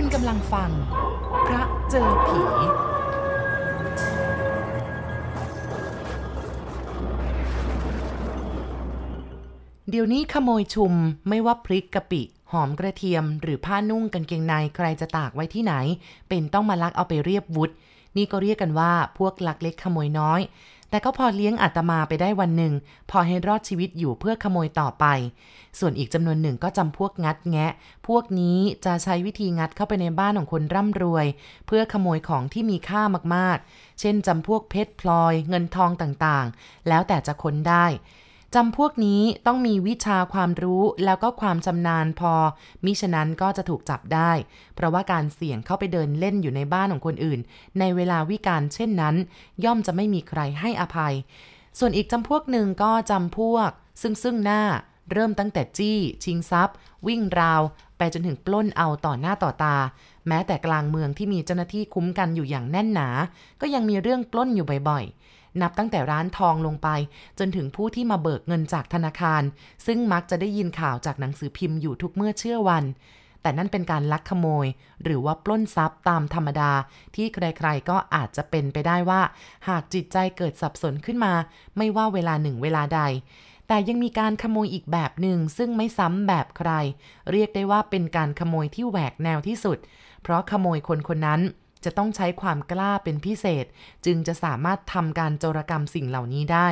คุณกำลังฟัง พระเจอผี เดี๋ยวนี้ขโมยชุมไม่ว่าพริกกะปิ หอมกระเทียม หรือผ้านุ่งกางเกงในใครจะตากไว้ที่ไหน เป็นต้องมาลักเอาไปเรียบวุฒนี่ก็เรียกกันว่าพวกลักเล็กขโมยน้อย แต่ก็พอเลี้ยงอาตมาไปได้วันหนึ่ง พอให้รอดชีวิตอยู่เพื่อขโมยต่อไป ส่วนอีกจำนวนหนึ่งก็จำพวกงัดแงะ พวกนี้จะใช้วิธีงัดเข้าไปในบ้านของคนร่ำรวย เพื่อขโมยของที่มีค่ามากๆ เช่นจำพวกเพชรพลอย เงินทองต่างๆ แล้วแต่จะค้นได้ จำพวกนี้ต้องมีวิชาความรู้แล้วก็ความชำนาญพอ มิฉะนั้นก็จะถูกจับได้ เพราะว่าการเสี่ยงเข้าไปเดินเล่นอยู่ในบ้านของคนอื่น ในเวลาวิการเช่นนั้น ย่อมจะไม่มีใครให้อภัย ส่วนอีกจำพวกหนึ่งก็จำพวก ซึ่งซึ่งหน้าเริ่มตั้งแต่จี้ ชิงทรัพย์ วิ่งราว ไปจนถึงปล้นเอาต่อหน้าต่อตา แม้แต่กลางเมืองที่มีเจ้าหน้าที่คุ้มกันอยู่อย่างแน่นหนา ก็ยังมีเรื่องปล้นอยู่บ่อยๆ นับตั้งแต่ร้านทองลงไป จนถึงผู้ที่มาเบิกเงินจากธนาคาร ซึ่งมักจะได้ยินข่าวจากหนังสือพิมพ์อยู่ทุกเมื่อเชื่อวัน แต่นั่นเป็นการลักขโมย หรือว่าปล้นทรัพย์ตามธรรมดา ที่ใครๆก็อาจจะเป็นไปได้ว่า หากจิตใจเกิดสับสนขึ้นมา ไม่ว่าเวลาหนึ่งเวลาใดแต่ยังมีการขโมยอีกแบบหนึ่งซึ่งไม่ซ้ำแบบใคร เรียกได้ว่าเป็นการขโมยที่แหวกแนวที่สุด เพราะขโมยคนคนนั้น จะต้องใช้ความกล้าเป็นพิเศษ จึงจะสามารถทำการโจรกรรมสิ่งเหล่านี้ได้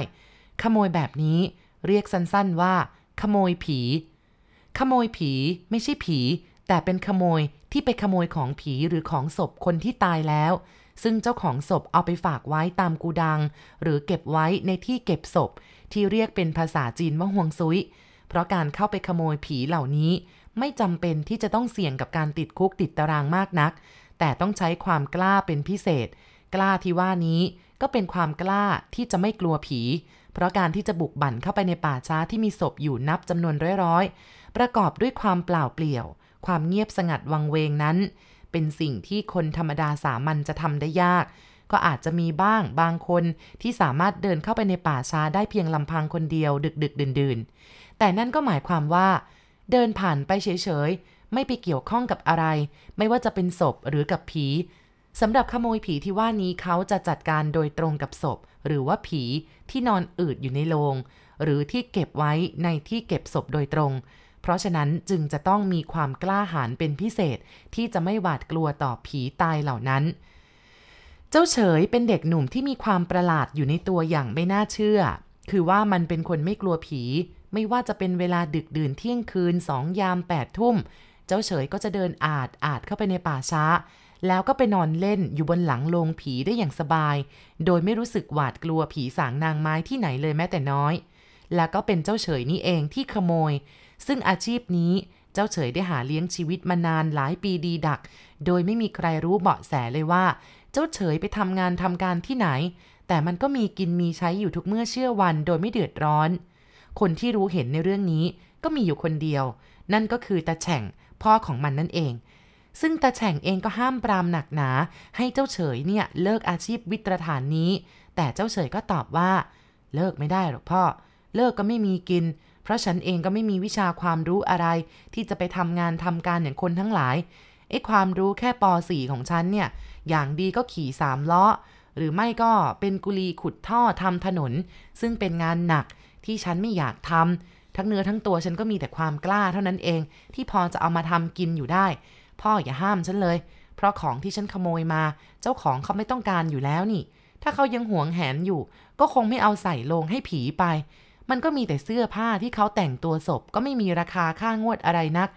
ขโมยแบบนี้เรียกสั้นๆว่า ขโมยผี ขโมยผีไม่ใช่ผี แต่เป็นขโมยที่ไปขโมยของผีหรือของศพคนที่ตายแล้ว ซึ่งเจ้าของศพเอาไปฝากไว้ตามกูดัง หรือเก็บไว้ในที่เก็บศพ ที่เรียกเป็นภาษาจีนว่าห่วงซุยเพราะการเข้าไปขโมยผีเหล่านี้ ไม่จำเป็นที่จะต้องเสี่ยงกับการติดคุกติดตารางมากนัก แต่ต้องใช้ความกล้าเป็นพิเศษ กล้าที่ว่านี้ก็เป็นความกล้าที่จะไม่กลัวผี เพราะการที่จะบุกบั่นเข้าไปในป่าช้าที่มีศพอยู่นับจำนวนร้อยๆ ประกอบด้วยความเปล่าเปลี่ยว ความเงียบสงัดวังเวงนั้น เป็นสิ่งที่คนธรรมดาสามัญจะทำได้ยาก ก็อาจจะมีบ้างบางคนที่สามารถเดินเข้าไปในป่าช้าได้เพียงลำพังคนเดียวดึกดึกดื่นดื่นแต่นั่นก็หมายความว่า เดินผ่านไปเฉย ไม่ไปเกี่ยวข้องกับอะไร ไม่ว่าจะเป็นศพหรือกับผีสำหรับขโมยผีที่ว่านี้เขาจะจัดการโดยตรงกับศพ หรือว่าผีที่นอนอืดอยู่ในโรงหรือที่เก็บไว้ในที่เก็บศพโดยตรง เพราะฉะนั้นจึงจะต้องมีความกล้าหาญเป็นพิเศษที่จะไม่หวาดกลัวต่อผีตายเหล่านั้น เจ้าเฉยเป็นเด็กหนุ่มที่มีความประหลาดอยู่ในตัวอย่างไม่น่าเชื่อ คือว่ามันเป็นคนไม่กลัวผี ไม่ว่าจะเป็นเวลาดึกดื่นเที่ยงคืนสองยามแปดทุ่ม เจ้าเฉยก็จะเดินอาดอาดเข้าไปในป่าช้า แล้วก็ไปนอนเล่นอยู่บนหลังโลงผีได้อย่างสบาย โดยไม่รู้สึกหวาดกลัวผีสางนางไม้ที่ไหนเลยแม้แต่น้อย แล้วก็เป็นเจ้าเฉยนี่เองที่ขโมย ซึ่งอาชีพนี้เจ้าเฉยได้หาเลี้ยงชีวิตมานานหลายปีดีดัก โดยไม่มีใครรู้เบาะแสเลยว่า เจ้าเฉยไปทำงานทำการที่ไหน แต่มันก็มีกินมีใช้อยู่ทุกเมื่อเชื่อวันโดยไม่เดือดร้อน คนที่รู้เห็นในเรื่องนี้ก็มีอยู่คนเดียว นั่นก็คือตาแฉ่ง พ่อของมันนั่นเอง ซึ่งตาแฉ่งเองก็ห้ามปรามหนักหนา ให้เจ้าเฉยเนี่ยเลิกอาชีพวิตรฐานนี้ แต่เจ้าเฉยก็ตอบว่า เลิกไม่ได้หรอกพ่อ เลิกก็ไม่มีกิน เพราะฉันเองก็ไม่มีวิชาความรู้อะไร ที่จะไปทำงานทำการอย่างคนทั้งหลายไอ้ความรู้แค่ป .4 ของฉันเนี่ย อย่างดีก็ขี่สามล้อ หรือไม่ก็เป็นกุลีขุดท่อทำถนน ซึ่งเป็นงานหนักที่ฉันไม่อยากทำ ทั้งเนื้อทั้งตัวฉันก็มีแต่ความกล้าเท่านั้นเอง ที่พอจะเอามาทำกินอยู่ได้ พ่ออย่าห้ามฉันเลย เพราะของที่ฉันขโมยมา เจ้าของเขาไม่ต้องการอยู่แล้วนี่ ถ้าเขายังหวงแหนอยู่ ก็คงไม่เอาใส่ลงให้ผีไป มันก็มีแต่เสื้อผ้าที่เขาแต่งตัวศพก็ไม่มีราคาค่างวดอะไรนัก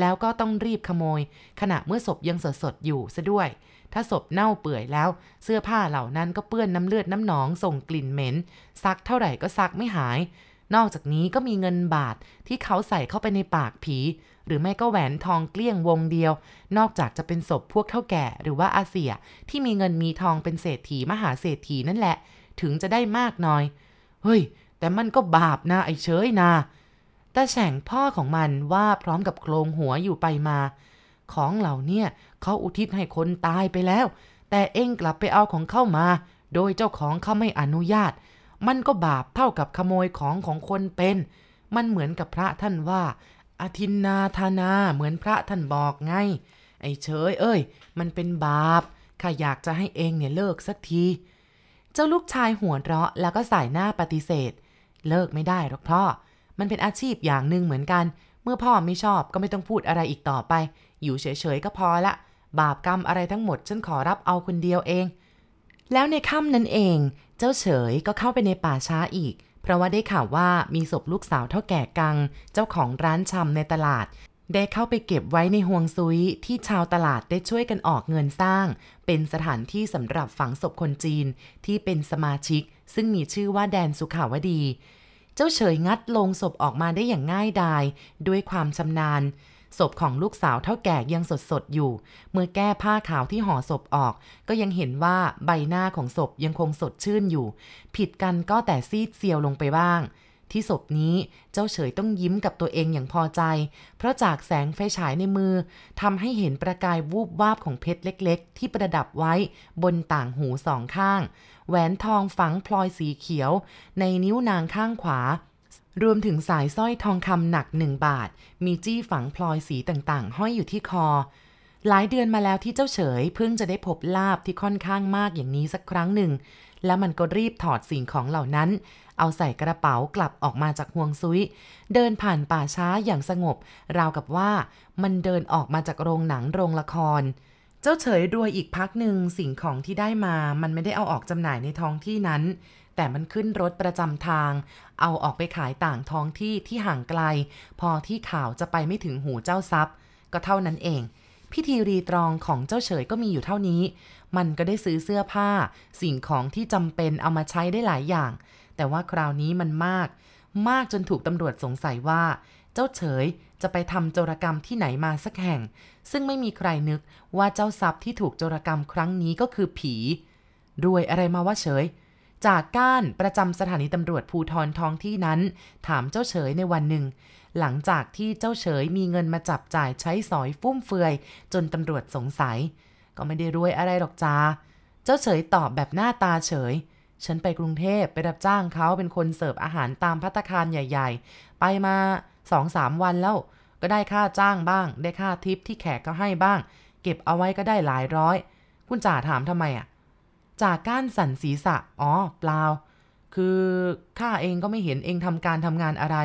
แล้วก็ต้องรีบขโมย ขณะเมื่อศพยังสดสดอยู่ซะด้วย ถ้าศพเน่าเปื่อยแล้ว เสื้อผ้าเหล่านั้นก็เปื้อนน้ำเลือดน้ำหนองส่งกลิ่นเหม็นซักเท่าไหร่ก็ซักไม่หาย นอกจากนี้ก็มีเงินบาทที่เขาใส่เข้าไปในปากผี หรือไม่ก็แหวนทองเกลี้ยงวงเดียว นอกจากจะเป็นศพพวกเท่าแก่หรือว่าอาเซียที่มีเงินมีทองเป็นเศรษฐีมหาเศรษฐีนั่นแหละ ถึงจะได้มากน้อย เฮ้ย แต่มันก็บาปนะไอ้เฉยนะแต่แฉ่งพ่อของมันว่าพร้อมกับโครงหัวอยู่ไปมา ของเหล่านี้เขาอุทิศให้คนตายไปแล้ว แต่เองกลับไปเอาของเข้ามา โดยเจ้าของเขาไม่อนุญาต มันก็บาปเท่ากับขโมยของของคนเป็น มันเหมือนกับพระท่านว่าอธินนาธานาเหมือนพระท่านบอกไง ไอ้เฉยเอ้ย มันเป็นบาปข้าอยากจะให้เองเนี่ยเลิกสักที เจ้าลูกชายหัวเราะแล้วก็สายหน้าปฏิเสธ เลิกไม่ได้หรอกพ่อ มันเป็นอาชีพอย่างหนึ่งเหมือนกัน เมื่อพ่อไม่ชอบก็ไม่ต้องพูดอะไรอีกต่อไป อยู่เฉยๆก็พอละ บาปกรรมอะไรทั้งหมดฉันขอรับเอาคนเดียวเอง แล้วในค่ำนั้นเอง เจ้าเฉยก็เข้าไปในป่าช้าอีก เพราะว่าได้ข่าวว่ามีศพลูกสาวเท่าแก่กัง เจ้าของร้านชำในตลาด ได้เข้าไปเก็บไว้ในห่วงซุยที่ชาวตลาดได้ช่วยกันออกเงินสร้าง เป็นสถานที่สำหรับฝังศพคนจีนที่เป็นสมาชิก ซึ่งมีชื่อว่าแดนสุขาวดี เจ้าเฉยงัดลงศพออกมาได้อย่างง่ายดายด้วยความชำนาญ ศพของลูกสาวเท่าแก่ยังสดสดๆอยู่ เมื่อแก้ผ้าขาวที่ห่อศพออก ก็ยังเห็นว่าใบหน้าของศพยังคงสดชื่นอยู่ ผิดกันก็แต่ซีดเซียวลงไปบ้าง ที่ศพนี้เจ้าเฉยต้องยิ้มกับตัวเองอย่างพอใจ เพราะจากแสงไฟฉายในมือทำให้เห็นประกายวูบวาบของเพชรเล็ก ๆ ที่ประดับไว้บนต่างหูสองข้าง แหวนทองฝังพลอยสีเขียว ในนิ้วนางข้างขวา รวมถึงสายสร้อยทองคำหนักหนึ่งบาท มีจี้ฝังพลอยสีต่างๆ ห้อยอยู่ที่คอ หลายเดือนมาแล้วที่เจ้าเฉย เพิ่งจะได้พบลาบที่ค่อนข้างมากอย่างนี้สักครั้งหนึ่ง แล้วมันก็รีบถอดสิ่งของเหล่านั้น เอาใส่กระเป๋ากลับออกมาจากห่วงซุย เดินผ่านป่าช้าอย่างสงบ ราวกับว่ามันเดินออกมาจากโรงหนังโรงละคร เจ้าเฉยรวยอีกพักหนึ่งสิ่งของที่ได้มา มันไม่ได้เอาออกจำหน่ายในท้องที่นั้น แต่มันขึ้นรถประจำทาง เอาออกไปขายต่างท้องที่ที่ห่างไกล พอที่ข่าวจะไปไม่ถึงหูเจ้าทรัพย์ ก็เท่านั้นเอง พิธีรีตรองของเจ้าเฉยก็มีอยู่เท่านี้ มันก็ได้ซื้อเสื้อผ้า สิ่งของที่จำเป็นเอามาใช้ได้หลายอย่าง แต่ว่าคราวนี้มันมาก มากจนถูกตำรวจสงสัยว่า เจ้าเฉยจะไปทำโจรกรรมที่ไหนมาสักแห่ง ซึ่งไม่มีใครนึกว่าเจ้าทรัพย์ที่ถูกโจรกรรมครั้งนี้ก็คือผีรวยอะไรมาว่าเฉย จากก้านประจำสถานีตำรวจภูทรท้องที่นั้น ถามเจ้าเฉยในวันหนึ่ง หลังจากที่เจ้าเฉยมีเงินมาจับจ่ายใช้สอยฟุ่มเฟือย จนตำรวจสงสัย ก็ไม่ได้รวยอะไรหรอกจ้าเจ้าเฉยตอบแบบหน้าตาเฉย ฉันไปกรุงเทพไปรับจ้างเขาเป็นคนเสิร์ฟอาหารตามพัตคารใหญ่ ๆ ไปมาสองสามวันแล้ว ก็ได้ค่าจ้างบ้าง ได้ค่าทิปที่แขกก็ให้บ้าง เก็บเอาไว้ก็ได้หลายร้อย คุณจ่าถามทำไมอะ จากก้านสั่นศีรษะ อ๋อ เปล่า คือข้าเองก็ไม่เห็นเองทำการทำงานอะไร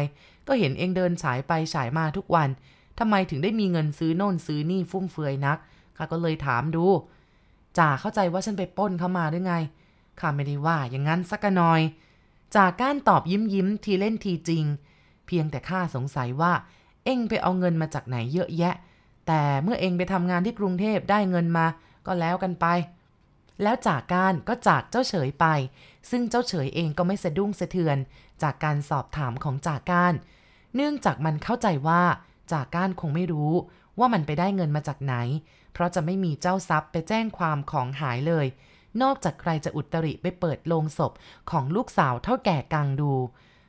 ก็เห็นเองเดินฉายไปฉายมาทุกวันทำไมถึงได้มีเงินซื้อโน่นซื้อนี่ฟุ่มเฟือยนัก ข้าก็เลยถามดูจ่าเข้าใจว่าฉันไปป้นเขามาหรือไง ข้าไม่ได้ว่าอย่างนั้นสักหน่อยจากก้านตอบยิ้มยิ้มทีเล่นทีจริง เพียงแต่ข้าสงสัยว่า เองไปเอาเงินมาจากไหนเยอะแยะ แต่เมื่อเองไปทำงานที่กรุงเทพได้เงินมา ก็แล้วกันไป แล้วจากการก็จากเจ้าเฉยไป ซึ่งเจ้าเฉยเองก็ไม่สะดุ้งสะเทือน จากการสอบถามของจากการ เนื่องจากมันเข้าใจว่าจากการคงไม่รู้ว่ามันไปได้เงินมาจากไหน เพราะจะไม่มีเจ้าทรัพย์ไปแจ้งความของหายเลย นอกจากใครจะอุตริไปเปิดโลงศพของลูกสาวเท่าแก่กังดู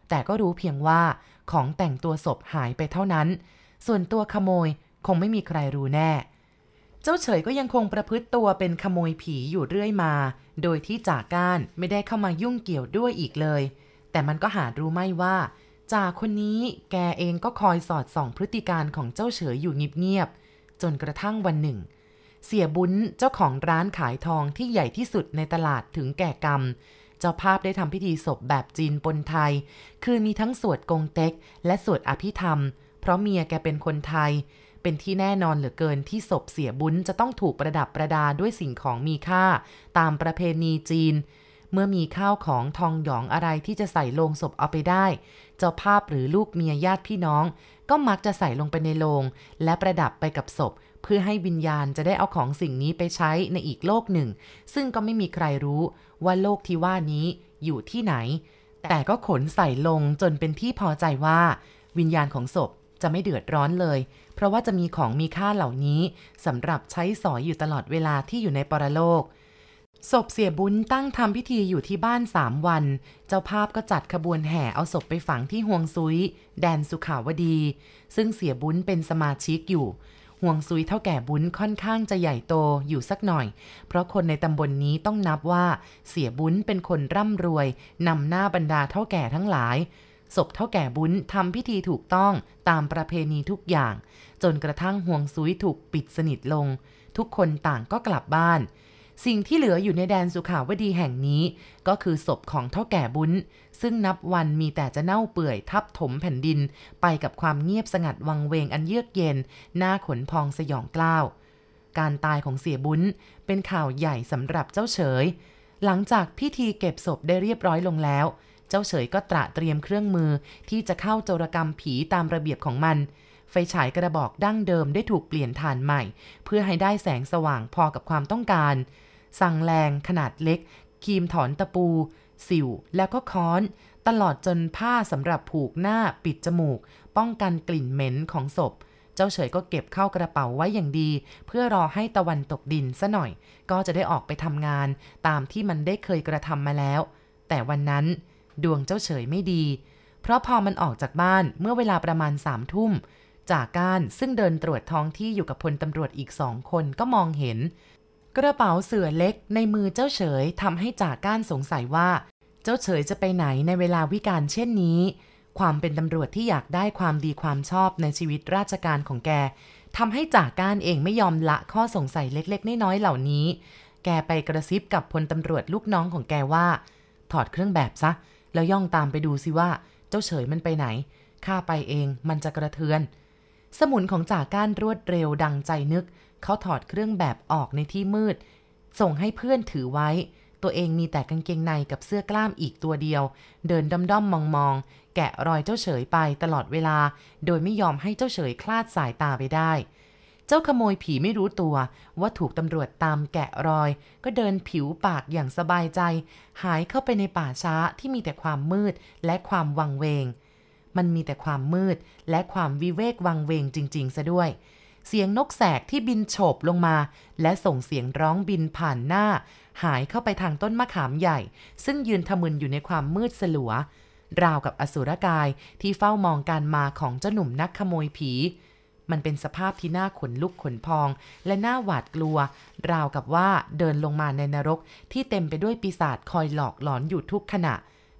แต่ก็รู้เพียงว่าของแต่งตัวศพหายไปเท่านั้น ส่วนตัวขโมยคงไม่มีใครรู้แน่ เจ้าเฉยก็ยังคงประพฤติตัวเป็นขโมยผีอยู่เรื่อยมา โดยที่จ่าก้านไม่ได้เข้ามายุ่งเกี่ยวด้วยอีกเลย แต่มันก็หารู้ไม่ว่าจ่าคนนี้แกเองก็คอยสอดส่องพฤติการของเจ้าเฉยอยู่เงียบๆจนกระทั่งวันหนึ่ง เสียบุญเจ้าของร้านขายทองที่ใหญ่ที่สุดในตลาดถึงแก่กรรม เจ้าภาพได้ทำพิธีศพแบบจีนปนไทย คือมีทั้งสวดกงเต็ก และสวดอภิธรรม เพราะเมียแกเป็นคนไทย เป็นที่แน่นอนเหลือเกินที่ศพเสียบุญจะต้องถูกประดับประดาด้วยสิ่งของมีค่า ตามประเพณีจีน เมื่อมีข้าวของทองหยองอะไรที่จะใส่ลงศพเอาไปได้ เจ้าภาพหรือลูกเมียญาติพี่น้อง ก็มักจะใส่ลงไปในโลง และประดับไปกับศพ เพื่อให้วิญญาณจะได้เอาของสิ่งนี้ไปใช้ในอีกโลกหนึ่ง ซึ่งก็ไม่มีใครรู้ว่าโลกที่ว่านี้อยู่ที่ไหน แต่ก็ขนใส่ลงจนเป็นที่พอใจว่า วิญญาณของศพ จะไม่เดือดร้อนเลย เพราะว่าจะมีของมีค่าเหล่านี้สำหรับใช้สอยอยู่ตลอดเวลาที่อยู่ในปรโลกศพเสียบุญตั้งทำพิธีอยู่ที่บ้านสามวัน เจ้าภาพก็จัดขบวนแห่เอาศพไปฝังที่ห่วงซุย แดนสุขาวดี ซึ่งเสียบุญเป็นสมาชิกอยู่ห่วงซุยเท่าแก่บุญค่อนข้างจะใหญ่โตอยู่สักหน่อย เพราะคนในตำบลนนี้ต้องนับว่า เสียบุญเป็นคนร่ำรวยนำหน้าบรรดาเท่าแก่ทั้งหลาย ศพเท่าแก่บุญทำพิธีถูกต้องตามประเพณีทุกอย่าง จนกระทั่งห่วงซุยถูกปิดสนิทลง ทุกคนต่างก็กลับบ้าน สิ่งที่เหลืออยู่ในแดนสุขาวดีแห่งนี้ ก็คือศพของเท่าแก่บุญ ซึ่งนับวันมีแต่จะเน่าเปื่อยทับถมแผ่นดิน ไปกับความเงียบสงัดวังเวงอันเยือกเย็นหน้าขนพองสยองกล้าวการตายของเสียบุญเป็นข่าวใหญ่สำหรับเจ้าเฉย หลังจากพิธีเก็บศพได้เรียบร้อยลงแล้ว เจ้าเฉยก็ตระเตรียมเครื่องมือที่จะเข้าโจรกรรมผีตามระเบียบของมัน ไฟฉายกระบอกดั้งเดิมได้ถูกเปลี่ยนฐานใหม่ เพื่อให้ได้แสงสว่างพอกับความต้องการ สั่งแรงขนาดเล็กครีมถอนตะปู สิวแล้วก็ค้อน ตลอดจนผ้าสำหรับผูกหน้าปิดจมูก ป้องกันกลิ่นเหม็นของศพเจ้าเฉยก็เก็บเข้ากระเป๋าไว้อย่างดี เพื่อรอให้ตะวันตกดินซะหน่อย ก็จะได้ออกไปทำงานตามที่มันได้เคยกระทำมาแล้ว แต่วันนั้น ดวงเจ้าเฉยไม่ดี เพราะพอมันออกจากบ้านเมื่อเวลาประมาณสามทุ่ม จากการซึ่งเดินตรวจท้องที่อยู่กับพลตำรวจอีกสองคนก็มองเห็น กระเป๋าเสือเล็กในมือเจ้าเฉยทำให้จากก้านสงสัยว่า เจ้าเฉยจะไปไหนในเวลาวิการเช่นนี้ ความเป็นตำรวจที่อยากได้ความดีความชอบในชีวิตราชการของแกทำให้จากก้านเองไม่ยอมละข้อสงสัยเล็กๆน้อยๆเหล่านี้ แกไปกระซิบกับพลตำรวจลูกน้องของแกว่า ถอดเครื่องแบบซะ แล้วย่องตามไปดูสิว่า เจ้าเฉยมันไปไหน ข้าไปเองมันจะกระเทือน สมุนของจ่าก้านรวดเร็วดังใจนึก เขาถอดเครื่องแบบออกในที่มืด ส่งให้เพื่อนถือไว้ ตัวเองมีแต่กางเกงในกับเสื้อกล้ามอีกตัวเดียว เดินด้อมด้อมมองๆ แกะรอยเจ้าเฉยไปตลอดเวลา โดยไม่ยอมให้เจ้าเฉยคลาดสายตาไปได้ เจ้าขโมยผีไม่รู้ตัว ว่าถูกตำรวจตามแกะรอย ก็เดินผิวปากอย่างสบายใจ หายเข้าไปในป่าช้าที่มีแต่ความมืดและความวังเวง มันมีแต่ความมืดและความวิเวกวังเวงจริง ๆ ซะด้วย เสียงนกแสกที่บินโฉบลงมา และส่งเสียงร้องบินผ่านหน้า หายเข้าไปทางต้นมะขามใหญ่ ซึ่งยืนทะมึนอยู่ในความมืดสลัวราวกับอสุรกายที่เฝ้ามองการมาของเจ้าหนุ่มนักขโมยผี มันเป็นสภาพที่น่าขนลุกขนพอง และน่าหวาดกลัว ราวกับว่าเดินลงมาในนรกที่เต็มไปด้วยปีศาจคอยหลอกหลอนอยู่ทุกขณะ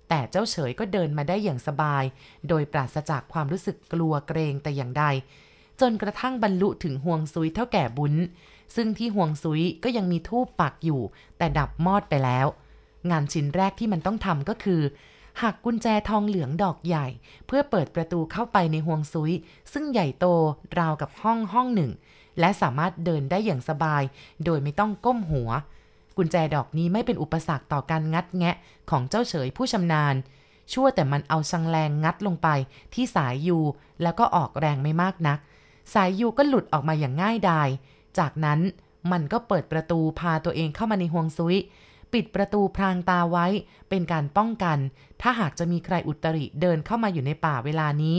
แต่เจ้าเฉยก็เดินมาได้อย่างสบาย โดยปราศจากความรู้สึกกลัวเกรงแต่อย่างใด จนกระทั่งบรรลุถึงห่วงซุยเท่าแก่บุญซึ่งที่ห่วงซุยก็ยังมีทูปปักอยู่ แต่ดับมอดไปแล้ว งานชิ้นแรกที่มันต้องทำก็คือ หักกุญแจทองเหลืองดอกใหญ่ เพื่อเปิดประตูเข้าไปในห่วงซุย ซึ่งใหญ่โตราวกับห้องห้องหนึ่ง และสามารถเดินได้อย่างสบาย โดยไม่ต้องก้มหัว กุญแจดอกนี้ไม่เป็นอุปสรรคต่อการงัดแงะของเจ้าเฉยผู้ชำนาญ ชั่วแต่มันเอาชังแรงงัดลงไปที่สายยูแล้วก็ออกแรงไม่มากนัก สายยูก็หลุดออกมาอย่างง่ายดาย จากนั้นมันก็เปิดประตูพาตัวเองเข้ามาในห่วงซุย ปิดประตูพรางตาไว้ เป็นการป้องกัน ถ้าหากจะมีใครอุตริเดินเข้ามาอยู่ในป่าเวลานี้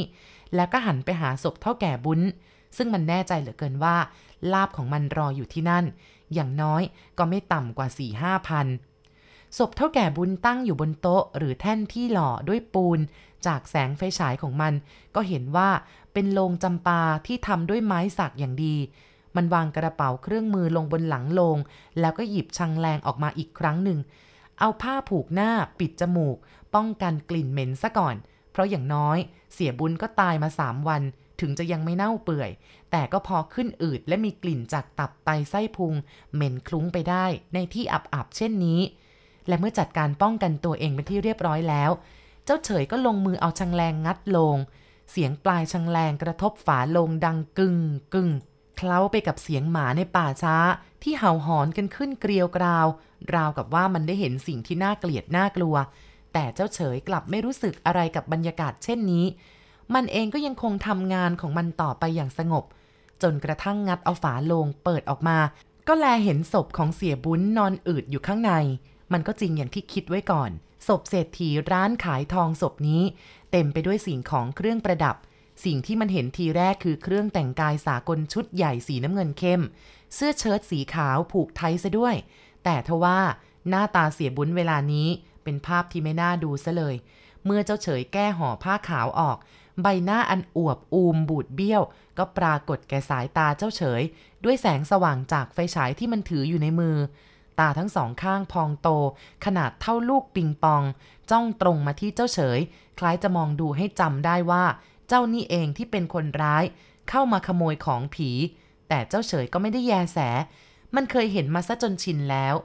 แล้วก็หันไปหาศพเท่าแก่บุญซึ่งมันแน่ใจเหลือเกินว่า ลาบของมันรออยู่ที่นั่น อย่างน้อยก็ไม่ต่ำกว่า4ี่ห้าพันศพเท่าแก่บุญตั้งอยู่บนโต๊ะ หรือแท่นที่หล่อด้วยปูน จากแสงไฟฉายของมัน ก็เห็นว่าเป็นโลงจำปาที่ทำด้วยไม้สักอย่างดี มันวางกระเป๋าเครื่องมือลงบนหลังโลง แล้วก็หยิบชังแรงออกมาอีกครั้งหนึ่ง เอาผ้าผูกหน้าปิดจมูก ป้องกันกลิ่นเหม็นซะก่อน เพราะอย่างน้อยเสียบุญก็ตายมาสามวัน ถึงจะยังไม่เน่าเปื่อย แต่ก็พอขึ้นอืดและมีกลิ่นจากตับไตไส้พุง เหม็นคลุ้งไปได้ในที่อับๆเช่นนี้ และเมื่อจัดการป้องกันตัวเองเป็นที่เรียบร้อยแล้ว เจ้าเฉยก็ลงมือเอาชังแรงงัดลงเสียงปลายชังแรงกระทบฝาลงดังกึ่งกึ่ง เคล้าไปกับเสียงหมาในป่าช้า ที่เห่าหอนกันขึ้นเกลียวกราว ราวกับว่ามันได้เห็นสิ่งที่น่าเกลียดน่ากลัว แต่เจ้าเฉยกลับไม่รู้สึกอะไรกับบรรยากาศเช่นนี้ มันเองก็ยังคงทำงานของมันต่อไปอย่างสงบ จนกระทั่งงัดเอาฝาโลงเปิดออกมา ก็แลเห็นศพของเสียบุญนอนอืดอยู่ข้างใน มันก็จริงอย่างที่คิดไว้ก่อนศพเศรษฐีร้านขายทองศพนี้ เต็มไปด้วยสิ่งของเครื่องประดับ สิ่งที่มันเห็นทีแรกคือเครื่องแต่งกายสากลชุดใหญ่สีน้ำเงินเข้ม เสื้อเชิ้ตสีขาวผูกไทยซะด้วย แต่ทว่าหน้าตาเสียบุญเวลานี้เป็นภาพที่ไม่น่าดูซะเลย เมื่อเจ้าเฉยแก้ห่อผ้าขาวออก ใบหน้าอันอวบอูมบูดเบี้ยว ก็ปรากฏแก่สายตาเจ้าเฉย ด้วยแสงสว่างจากไฟฉายที่มันถืออยู่ในมือ ตาทั้งสองข้างพองโต ขนาดเท่าลูกปิงปอง จ้องตรงมาที่เจ้าเฉย คล้ายจะมองดูให้จำได้ว่า เจ้านี่เองที่เป็นคนร้าย เข้ามาขโมยของผี แต่เจ้าเฉยก็ไม่ได้แยแส มันเคยเห็นมาซะจนชินแล้ว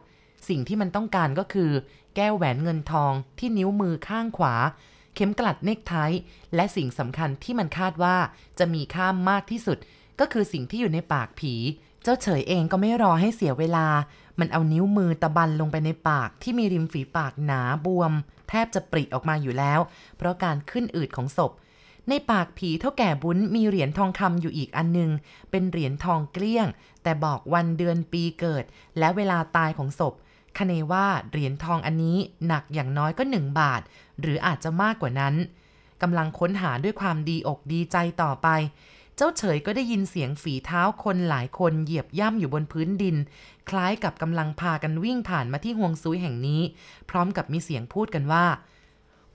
สิ่งที่มันต้องการก็คือ แก้วแหวนเงินทองที่นิ้วมือข้างขวา เข็มกลัดเนกไทและสิ่งสำคัญที่มันคาดว่าจะมีค่ามากที่สุด ก็คือสิ่งที่อยู่ในปากผี เจ้าเฉยเองก็ไม่รอให้เสียเวลา มันเอานิ้วมือตะบันลงไปในปากที่มีริมฝีปากหนาบวม แทบจะปริออกมาอยู่แล้ว เพราะการขึ้นอืดของศพ ในปากผีเท่าแก่บุญมีเหรียญทองคำอยู่อีกอันนึง เป็นเหรียญทองเกลี้ยง แต่บอกวันเดือนปีเกิด และเวลาตายของศพคเนว่าเหรียญทองอันนี้หนักอย่างน้อยก็หนึ่งบาท หรืออาจจะมากกว่านั้นกำลังค้นหาด้วยความดีอกดีใจต่อไป เจ้าเฉยก็ได้ยินเสียงฝีเท้าคนหลายคนเหยียบย่ำอยู่บนพื้นดิน คล้ายกับกำลังพากันวิ่งผ่านมาที่ห่วงซุยแห่งนี้ พร้อมกับมีเสียงพูดกันว่า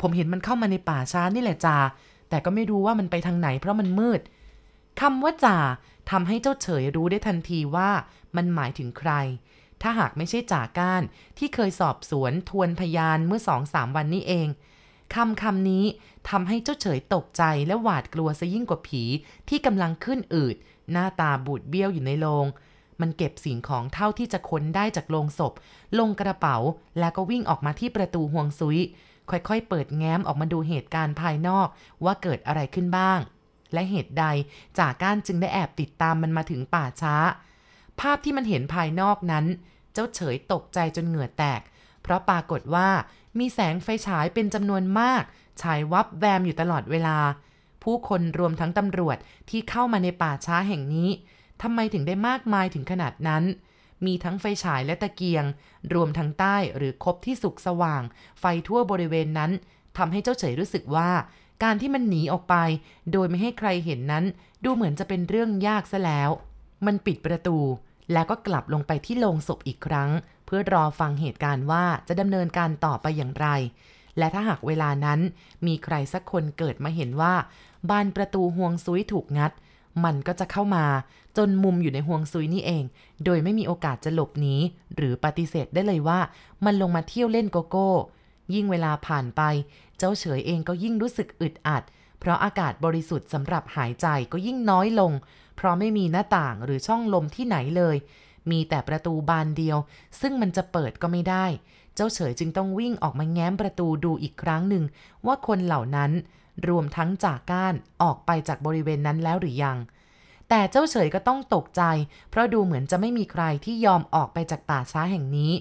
ผมเห็นมันเข้ามาในป่าช้านี่แหละจ่า แต่ก็ไม่รู้ว่ามันไปทางไหนเพราะมันมืดคำว่าจ่าทำให้เจ้าเฉยรู้ได้ทันทีว่ามันหมายถึงใคร ถ้าหากไม่ใช่จ่าก้านที่เคยสอบสวนทวนพยานเมื่อสองสามวันนี้เองคำคำนี้ทำให้เจ้าเฉยตกใจและหวาดกลัวซะยิ่งกว่าผีที่กำลังขึ้นอืดหน้าตาบูดเบี้ยวอยู่ในโรง มันเก็บสิ่งของเท่าที่จะค้นได้จากโรงศพ ลงกระเป๋าแล้วก็วิ่งออกมาที่ประตูห่วงซุย ค่อยๆ เปิดแง้มออกมาดูเหตุการณ์ภายนอกว่าเกิดอะไรขึ้นบ้าง และเหตุใดจ่าก้านจึงได้แอบติดตามมันมาถึงป่าช้า ภาพที่มันเห็นภายนอกนั้น เจ้าเฉยตกใจจนเหงื่อแตก เพราะปรากฏว่ามีแสงไฟฉายเป็นจำนวนมากฉายวับแวมอยู่ตลอดเวลา ผู้คนรวมทั้งตำรวจที่เข้ามาในป่าช้าแห่งนี้ ทำไมถึงได้มากมายถึงขนาดนั้น มีทั้งไฟฉายและตะเกียง รวมทั้งใต้หรือคบที่สุกสว่าง ไฟทั่วบริเวณนั้นทำให้เจ้าเฉยรู้สึกว่า การที่มันหนีออกไป โดยไม่ให้ใครเห็นนั้น ดูเหมือนจะเป็นเรื่องยากซะแล้ว มันปิดประตู แล้วก็กลับลงไปที่โรงศพอีกครั้ง เพื่อรอฟังเหตุการณ์ว่าจะดำเนินการต่อไปอย่างไร และถ้าหากเวลานั้น มีใครสักคนเกิดมาเห็นว่า บานประตูห่วงซุยถูกงัด มันก็จะเข้ามาจนมุมอยู่ในห่วงซุยนี่เอง โดยไม่มีโอกาสจะหลบหนีหรือปฏิเสธได้เลยว่า มันลงมาเที่ยวเล่นโกโก้ ยิ่งเวลาผ่านไป เจ้าเฉยเองก็ยิ่งรู้สึกอึดอัด เพราะอากาศบริสุทธิ์สำหรับหายใจก็ยิ่งน้อยลง เพราะไม่มีหน้าต่างหรือช่องลมที่ไหนเลย มีแต่ประตูบานเดียว ซึ่งมันจะเปิดก็ไม่ได้ เจ้าเฉยจึงต้องวิ่งออกมาแง้มประตูดูอีกครั้งหนึ่งว่าคนเหล่านั้น รวมทั้งจากก้านออกไปจากบริเวณนั้นแล้วหรือยัง แต่เจ้าเฉยก็ต้องตกใจ เพราะดูเหมือนจะไม่มีใครที่ยอมออกไปจากป่าช้าแห่งนี้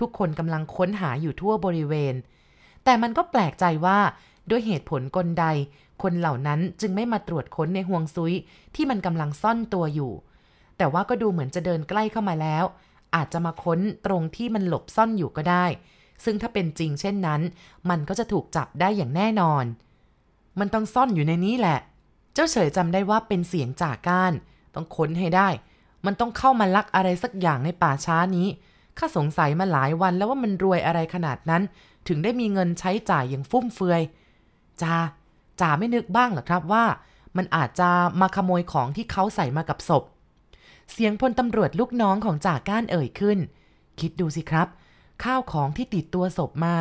ทุกคนกำลังค้นหาอยู่ทั่วบริเวณ แต่มันก็แปลกใจว่าด้วยเหตุผลกลใด คนเหล่านั้นจึงไม่มาตรวจค้นในห่วงซุยที่มันกำลังซ่อนตัวอยู่ แต่ว่าก็ดูเหมือนจะเดินใกล้เข้ามาแล้ว อาจจะมาค้นตรงที่มันหลบซ่อนอยู่ก็ได้ ซึ่งถ้าเป็นจริงเช่นนั้น มันก็จะถูกจับได้อย่างแน่นอน มันต้องซ่อนอยู่ในนี้แหละ เจ้าเฉยจำได้ว่าเป็นเสียงจากก้าน ต้องค้นให้ได้ มันต้องเข้ามาลักอะไรสักอย่างในป่าช้านี้ ข้าสงสัยมาหลายวันแล้วว่ามันรวยอะไรขนาดนั้น ถึงได้มีเงินใช้จ่ายอย่างฟุ่มเฟือยจ่าจ่าไม่นึกบ้างหรอครับว่า มันอาจจะมาขโมยของที่เขาใส่มากับศพ เสียงพลตำรวจลูกน้องของจ่าก้านเอ่ยขึ้น คิดดูสิครับ ข้าวของที่ติดตัวศพมา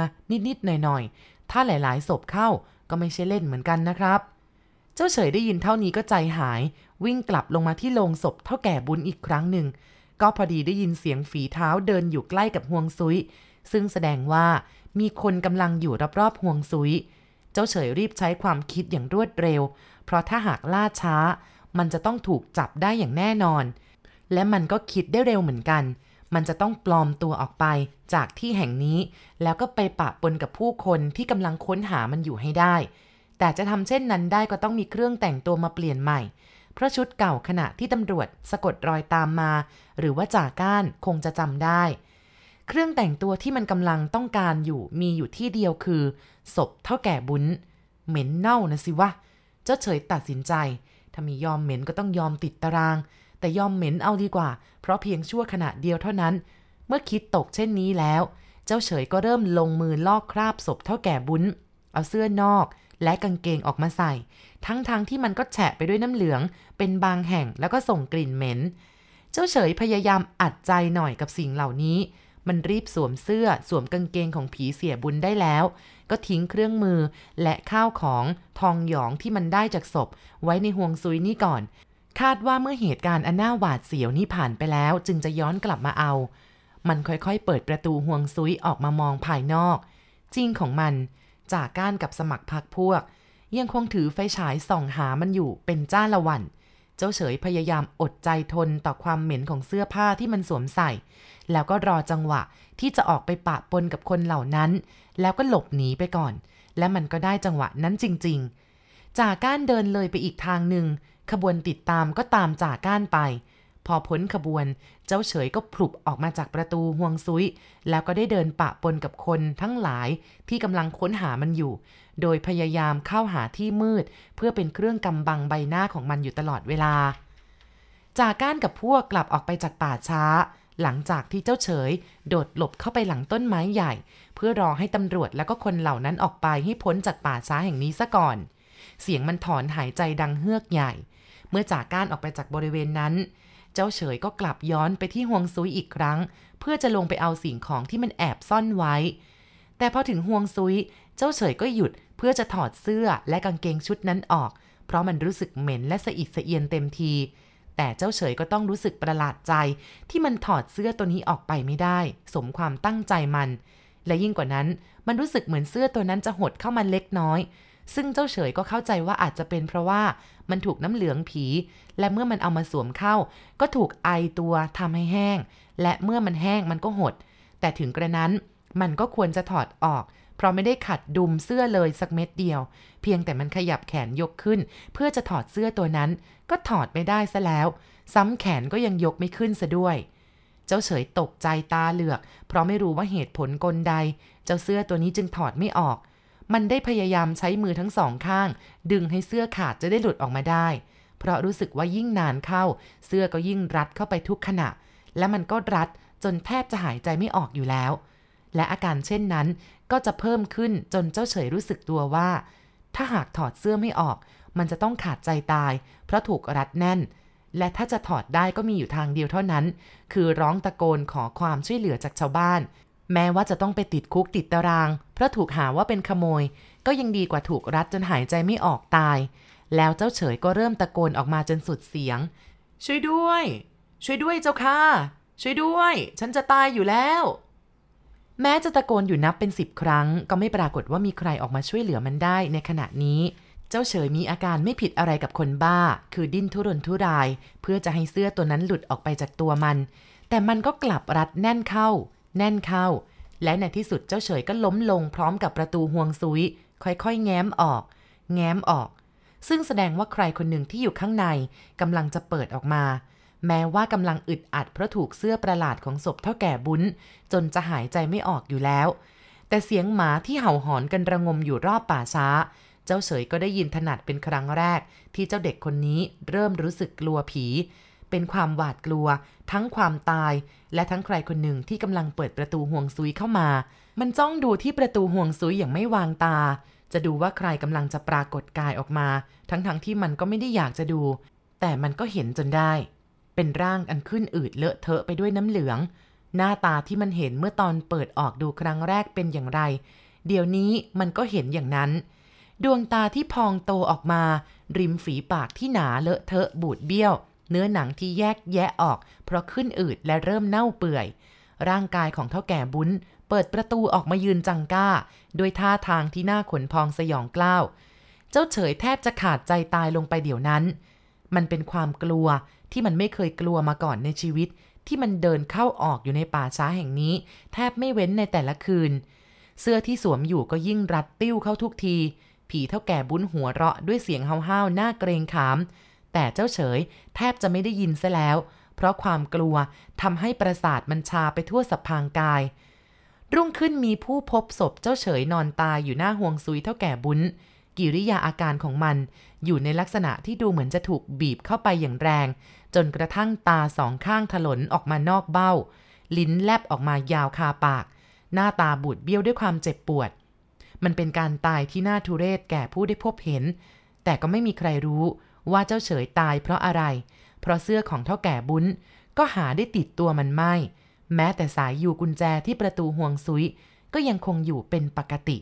นิดๆหน่อยๆถ้าหลายๆศพเข้าก็ไม่ใช่เล่นเหมือนกันนะครับ เจ้าเฉยได้ยินเท่านี้ก็ใจหาย วิ่งกลับลงมาที่โรงศพเท่าแก่บุญอีกครั้งหนึ่ง ก็พอดีได้ยินเสียงฝีเท้าเดินอยู่ใกล้กับห่วงซุย ซึ่งแสดงว่ามีคนกำลังอยู่รอบๆห่วงซุย เจ้าเฉยรีบใช้ความคิดอย่างรวดเร็ว เพราะถ้าหากล่าช้า มันจะต้องถูกจับได้อย่างแน่นอน และมันก็คิดได้เร็วเหมือนกัน มันจะต้องปลอมตัวออกไปจากที่แห่งนี้ แล้วก็ไปปะปนกับผู้คนที่กำลังค้นหามันอยู่ให้ได้ แต่จะทำเช่นนั้นได้ก็ต้องมีเครื่องแต่งตัวมาเปลี่ยนใหม่ เพราะชุดเก่าขณะที่ตำรวจสะกดรอยตามมา หรือว่าจ่าก้านคงจะจำได้ เครื่องแต่งตัวที่มันกำลังต้องการอยู่มีอยู่ที่เดียวคือ ศพเท่าแก่บุญเหม็นเน่านะสิวะเจ้าเฉยตัดสินใจถ้ามียอมเหม็นก็ต้องยอมติดตาราง แต่ยอมเหม็นเอาดีกว่า เพราะเพียงชั่วขณะเดียวเท่านั้น เมื่อคิดตกเช่นนี้แล้ว เจ้าเฉยก็เริ่มลงมือลอกคราบศพเท่าแก่บุญเอาเสื้อนอกและกางเกงออกมาใส่ ทั้งๆทที่มันก็แฉะไปด้วยน้ำเหลือง เป็นบางแห่งแล้วก็ส่งกลิ่นเหม็น เจ้าเฉยพยายามอัดใจหน่อยกับสิ่งเหล่านี้ มันรีบสวมเสื้อสวมกางเกงของผีเสียบุญได้แล้ว ก็ทิ้งเครื่องมือและข้าวของทองหยองที่มันได้จากศพ ไว้ในห่วงซุยนี่ก่อน คาดว่าเมื่อเหตุการณ์อันน่าหวาดเสียวนี้ผ่านไปแล้ว จึงจะย้อนกลับมาเอา มันค่อยๆ เปิดประตูห่วงซุยออกมามองภายนอก จริงของมัน จากก้านกับสมัครพักพวก ยังคงถือไฟฉายส่องหามันอยู่เป็นจ้าละวัน เจ้าเฉยพยายามอดใจทนต่อความเหม็นของเสื้อผ้าที่มันสวมใส่ แล้วก็รอจังหวะที่จะออกไปปะปนกับคนเหล่านั้น แล้วก็หลบหนีไปก่อน และมันก็ได้จังหวะนั้นจริง ๆ จากก้านเดินเลยไปอีกทางหนึ่ง ขบวนติดตามก็ตามจากก้านไป พอพ้นขบวน เจ้าเฉยก็ผลุบออกมาจากประตูห่วงซุย แล้วก็ได้เดินปะปนกับคนทั้งหลายที่กำลังค้นหามันอยู่ โดยพยายามเข้าหาที่มืด เพื่อเป็นเครื่องกำบังใบหน้าของมันอยู่ตลอดเวลา จากก้านกับพวกกลับออกไปจากป่าช้า หลังจากที่เจ้าเฉย โดดหลบเข้าไปหลังต้นไม้ใหญ่ เพื่อรอให้ตำรวจแล้วก็คนเหล่านั้นออกไปให้พ้นจากป่าช้าแห่งนี้ซะก่อนเสียงมันถอนหายใจดังเฮือกใหญ่ เมื่อจากก้านออกไปจากบริเวณนั้น เจ้าเฉยก็กลับย้อนไปที่ห่วงซุยอีกครั้ง เพื่อจะลงไปเอาสิ่งของที่มันแอบซ่อนไว้ แต่พอถึงห่วงซุย เจ้าเฉยก็หยุดเพื่อจะถอดเสื้อและกางเกงชุดนั้นออก เพราะมันรู้สึกเหม็นและสะอิดสะเอียนเต็มที แต่เจ้าเฉยก็ต้องรู้สึกประหลาดใจ ที่มันถอดเสื้อตัวนี้ออกไปไม่ได้ สมความตั้งใจมัน และยิ่งกว่านั้น มันรู้สึกเหมือนเสื้อตัวนั้นจะหดเข้ามาเล็กน้อย ซึ่งเจ้าเฉยก็เข้าใจว่าอาจจะเป็นเพราะว่ามันถูกน้ำเหลืองผี และเมื่อมันเอามาสวมเข้า ก็ถูกไอตัวทำให้แห้ง และเมื่อมันแห้งมันก็หด แต่ถึงกระนั้นมันก็ควรจะถอดออก เพราะไม่ได้ขัดดุมเสื้อเลยสักเม็ดเดียว เพียงแต่มันขยับแขนยกขึ้น เพื่อจะถอดเสื้อตัวนั้น ก็ถอดไม่ได้ซะแล้ว ซ้ำแขนก็ยังยกไม่ขึ้นซะด้วย เจ้าเฉยตกใจตาเหลือก เพราะไม่รู้ว่าเหตุผลกลใด เจ้าเสื้อตัวนี้จึงถอดไม่ออก มันได้พยายามใช้มือทั้งสองข้าง ดึงให้เสื้อขาดจะได้หลุดออกมาได้ เพราะรู้สึกว่ายิ่งนานเข้า เสื้อก็ยิ่งรัดเข้าไปทุกขณะ และมันก็รัดจนแทบจะหายใจไม่ออกอยู่แล้ว และอาการเช่นนั้นก็จะเพิ่มขึ้นจนเจ้าเฉยรู้สึกตัวว่า ถ้าหากถอดเสื้อไม่ออก มันจะต้องขาดใจตาย เพราะถูกรัดแน่น และถ้าจะถอดได้ก็มีอยู่ทางเดียวเท่านั้น คือร้องตะโกนขอความช่วยเหลือจากชาวบ้าน แม้ว่าจะต้องไปติดคุกติดตาราง เพราะถูกหาว่าเป็นขโมย ก็ยังดีกว่าถูกรัดจนหายใจไม่ออกตาย แล้วเจ้าเฉยก็เริ่มตะโกนออกมาจนสุดเสียง ช่วยด้วย ช่วยด้วยเจ้าค่ะ ช่วยด้วย ฉันจะตายอยู่แล้ว แม้จะตะโกนอยู่นับเป็นสิบครั้ง ก็ไม่ปรากฏว่ามีใครออกมาช่วยเหลือมันได้ในขณะนี้ เจ้าเฉยมีอาการไม่ผิดอะไรกับคนบ้า คือดิ้นทุรนทุราย เพื่อจะให้เสื้อตัวนั้นหลุดออกไปจากตัวมัน แต่มันก็กลับรัดแน่นเข้า แน่นเข้า และในที่สุดเจ้าเฉยก็ล้มลงพร้อมกับประตูห่วงซุย ค่อยๆ แง้มออก แง้มออก ซึ่งแสดงว่าใครคนหนึ่งที่อยู่ข้างในกำลังจะเปิดออกมา แม้ว่ากำลังอึดอัดเพราะถูกเสื้อประหลาดของศพเท่าแก่บุญจนจะหายใจไม่ออกอยู่แล้ว แต่เสียงหมาที่เห่าหอนกันระงมอยู่รอบป่าช้า เจ้าเฉยก็ได้ยินถนัดเป็นครั้งแรก ที่เจ้าเด็กคนนี้เริ่มรู้สึกกลัวผี เป็นความหวาดกลัว ทั้งความตาย และทั้งใครคนหนึ่งที่กำลังเปิดประตูห่วงซุยเข้ามา มันจ้องดูที่ประตูห่วงซุยอย่างไม่วางตา จะดูว่าใครกำลังจะปรากฏกายออกมา ทั้งๆทที่มันก็ไม่ได้อยากจะดู แต่มันก็เห็นจนได้ เป็นร่างอันขึ้นอืดเลอะเทอะไปด้วยน้ำเหลือง หน้าตาที่มันเห็นเมื่อตอนเปิดออกดูครั้งแรกเป็นอย่างไร เดี๋ยวนี้มันก็เห็นอย่างนั้นดวงตาที่พองโตออกมา ริมฝีปากที่หนาเลอะเทอะบูดเบี้ยว เนื้อหนังที่แยกแยะออก เพราะขึ้นอืดและเริ่มเน่าเปื่อย ร่างกายของเท่าแก่บุญเปิดประตูออกมายืนจังก้า ด้วยท่าทางที่น่าขนพองสยองกล้าว เจ้าเฉยแทบจะขาดใจตายลงไปเดี๋ยวนั้น มันเป็นความกลัวที่มันไม่เคยกลัวมาก่อนในชีวิต ที่มันเดินเข้าออกอยู่ในป่าช้าแห่งนี้ แทบไม่เว้นในแต่ละคืน เสื้อที่สวมอยู่ก็ยิ่งรัดติ้วเข้าทุกที ผีเท่าแก่บุญหัวเราะด้วยเสียงห้าวๆน่าเกรงขาม แต่เจ้าเฉยแทบจะไม่ได้ยินซะแล้ว เพราะความกลัวทำให้ประสาทมันชาไปทั่วสัพพางกาย รุ่งขึ้นมีผู้พบศพเจ้าเฉยนอนตายอยู่หน้าห่วงซุยเท่าแก่บุญกิริยาอาการของมัน อยู่ในลักษณะที่ดูเหมือนจะถูกบีบเข้าไปอย่างแรง จนกระทั่งตาสองข้างถลนออกมานอกเบ้า ลิ้นแลบออกมายาวคาปาก หน้าตาบูดเบี้ยวด้วยความเจ็บปวด มันเป็นการตายที่น่าทุเรศแก่ผู้ได้พบเห็น แต่ก็ไม่มีใครรู้ ว่าเจ้าเฉยตายเพราะอะไร เพราะเสื้อของเท่าแก่บุญก็หาได้ติดตัวมันไม่ แม้แต่สายอยู่กุญแจที่ประตูห่วงซุย ก็ยังคงอยู่เป็นปกติ